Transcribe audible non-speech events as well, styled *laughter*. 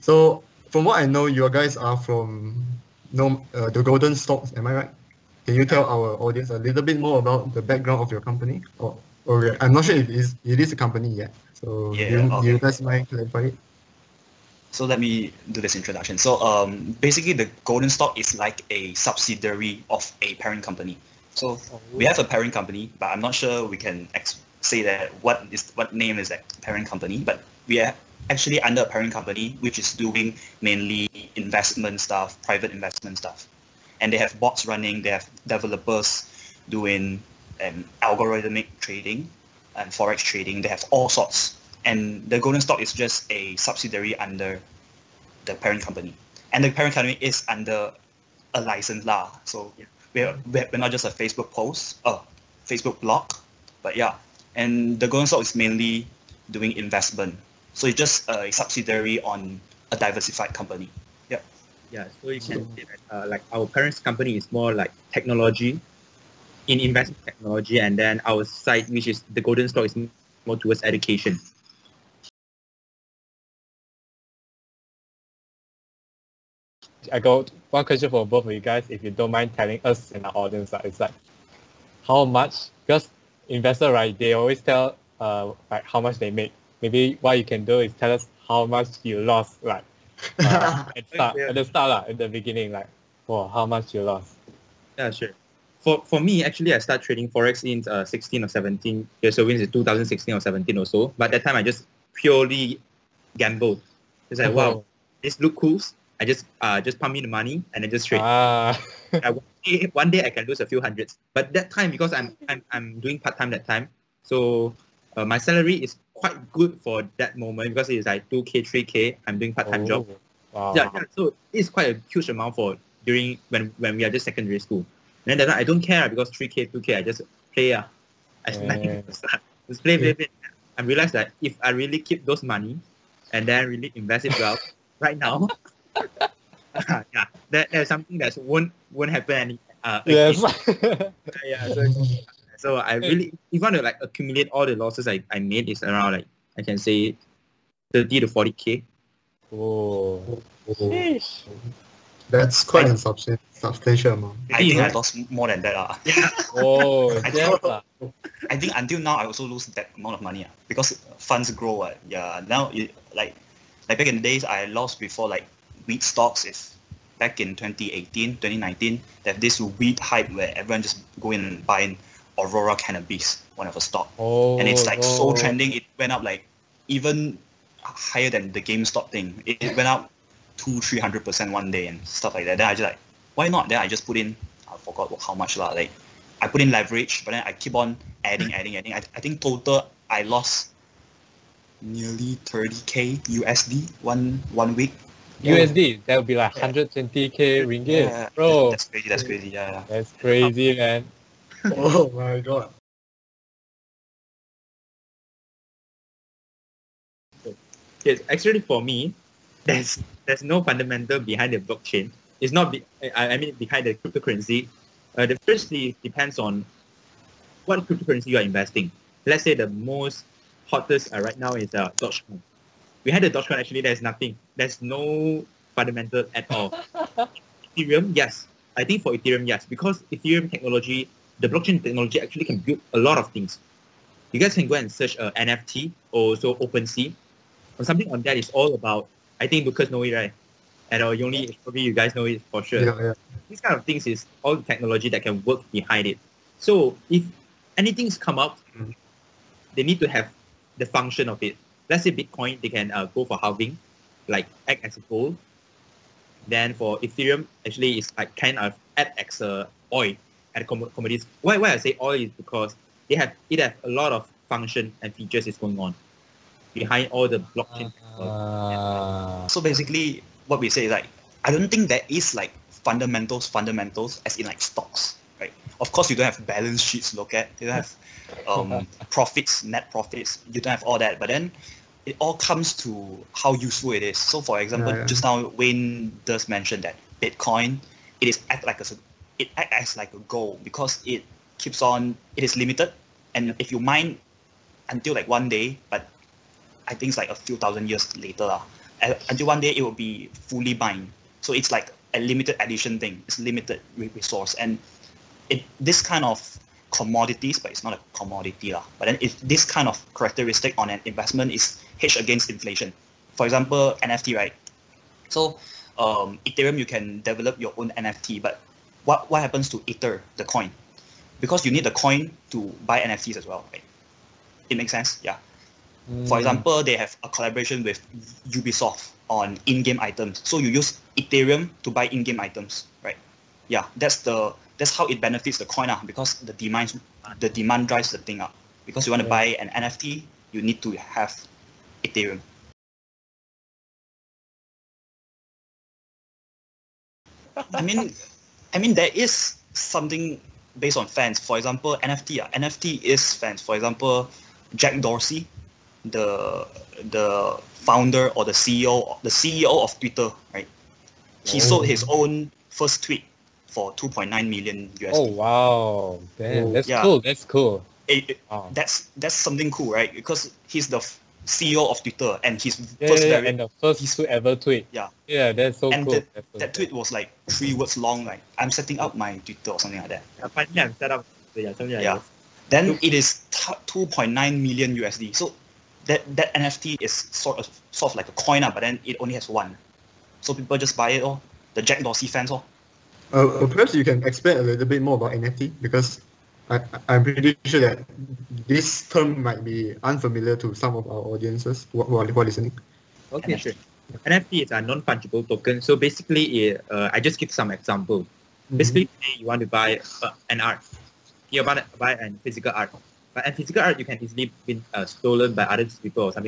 So from what I know, you guys are from no, uh, the Golden Stocks. Am I right? Can you tell our audience a little bit more about the background of your company? Or, or I'm not sure if it is, it is a company yet. So Yeah, do, you, okay. you guys mind clarify it? So let me do this introduction. So um, basically, the Golden Stock is like a subsidiary of a parent company. So we have a parent company, but I'm not sure we can ex- say that what is what name is that parent company. But we are actually under a parent company which is doing mainly investment stuff, private investment stuff, and they have bots running. They have developers doing um, algorithmic trading and forex trading. They have all sorts and the golden stock is just a subsidiary under the parent company. And the parent company is under a license lah. So we're, we're not just a facebook post uh facebook blog but yeah. And the golden stock is mainly doing investment. So it's just a subsidiary on a diversified company. Yeah. Yeah, so you can say that uh, like our parents company is more like technology, in investment technology, and then our side, which is the golden stock, is more towards education. I got one question for both of you guys, if you don't mind telling us and our audience. Uh, it's like how much because investor right, they always tell uh like how much they make. Maybe what you can do is tell us how much you lost like uh, *laughs* at start at the start lah, at the beginning, like oh how much you lost. Yeah, sure. For for me, actually, I started trading forex in uh, 16 or 17 years old, in 2016 or 17 or so. But that time, I just purely gambled. It's like, wow, this look cool. I just uh just pump in the money and then just trade. Ah, *laughs* I, one, day, one day I can lose a few hundreds. But that time, because I'm I'm, I'm doing part time that time, so uh, my salary is quite good for that moment because it's like 2k, 3k. I'm doing part time job. Oh, Wow. Yeah, yeah, so it's quite a huge amount for during when when we are just secondary school. And then that time I don't care because 3k, 2k, I just play. Uh, I Yeah. *laughs* just play, play, play. I realized that if I really keep those money and then really invest it well right now, *laughs* *laughs* yeah, that, that's something that won't won't happen any uh, Yes. *laughs* yeah, so, so I really if you want to like accumulate all the losses I, I made is around like I can say 30 to 40k. oh. Sheesh. That's quite a substantial, substantial amount. i think i lost more than that uh. *laughs* Oh, I yes, lah. I think until now I also lose that amount of money uh, because funds grow. Uh, yeah, now it, like like back in the days I lost before like weed stocks is back in 2018, 2019. They have this weed hype where everyone just go in and buy in Aurora cannabis, one of a stock, Oh, and it's like so oh. trending. It went up like even higher than the GameStop thing. It, it went up two, three hundred percent one day and stuff like that. Then I just like, why not? Then I just put in, I forgot how much lah. Like, I put in leverage, but then I keep on adding, adding, adding. I, I think total I lost nearly 30k USD one one week. USD, that would be like 120k ringgit, Yeah, bro. That's crazy. That's crazy. Yeah. yeah. That's crazy, man. Oh *laughs* my god. Yes, actually for me, there's there's no fundamental behind the blockchain. It's not be, I, I mean behind the cryptocurrency. Uh, the firstly depends on what cryptocurrency you are investing. Let's say the most hottest uh, right now is uh, Dogecoin. Behind the Dogecoin, actually, there's nothing. There's no fundamental at all. *laughs* Ethereum, yes. I think for Ethereum, yes, because Ethereum technology, the blockchain technology actually can build a lot of things. You guys can go and search uh, NFT or so OpenSea or something on that is all about. I think Lucas know it right, and uh, you only probably you guys know it for sure. Yeah, yeah. These kind of things is all the technology that can work behind it. So if anything's come out, Mhm. they need to have the function of it. Let's say Bitcoin, they can uh, go for halving, like act as a gold. Then for Ethereum, actually it's like kind of act as a oil at comm- commodities. Why why I say oil is because they have it have a lot of function and features is going on behind all the blockchain. Ah. So basically, what we say is like, I don't think there is like fundamentals, fundamentals as in like stocks, right? Of course, you don't have balance sheets look at. You don't have um, *laughs* profits, net profits. You don't have all that. But then, it all comes to how useful it is. So for example, Yeah, yeah. just now Wayne does mention that Bitcoin, it is act like a it act as like a goal because it keeps on it is limited, and if you mine until like one day, but I think it's like a few thousand years later uh, Until one day it will be fully mined. So it's like a limited edition thing. It's limited resource, and it this kind of commodities, but it's not a commodity lah. But then if this kind of characteristic on an investment is hedged against inflation. For example, NFT, right? So um, Ethereum, you can develop your own NFT, but what what happens to Ether, the coin? Because you need the coin to buy NFTs as well, right? It makes sense, yeah. For Mm. example, they have a collaboration with Ubisoft on in-game items. So you use Ethereum to buy in-game items, right? Yeah, that's the that's how it benefits the coin ah, because the demand the demand drives the thing up. Because you want to buy an NFT, you need to have Ethereum. I mean, I mean there is something based on fans. For example, NFT. ah, NFT is fans. For example, Jack Dorsey, the the founder or the CEO the CEO of Twitter, right? He Oh. sold his own first tweet for 2.9 million USD. Oh wow, damn, Oh, that's yeah. cool. That's cool. It- it- Wow. that's that's something cool, right? Because he's the CEO of Twitter and his Yeah, first yeah, very and the first he's- to ever tweet. Yeah. Yeah, that's so And cool. the- That's so that cool. tweet was like three words long, like I'm setting up my Twitter or something like that. Yeah, finally I'm set up. So yeah, something like Yeah. this. Then it is t- 2.9 million USD. So that that NFT is sort of sort of like a coin, ah, but then it only has one. So people just buy it, or the Jack Dorsey fans, or Uh, uh, perhaps you can expand a little bit more about NFT because I, I'm pretty sure that this term might be unfamiliar to some of our audiences who, who, are, who are listening. Okay, NFT. sure. NFT is a non-fungible token. So basically, uh, I just give some example. Mm-hmm. Basically, you want to buy uh, an art. You want to buy an physical art. But a physical art, you can easily be uh, stolen by other people or something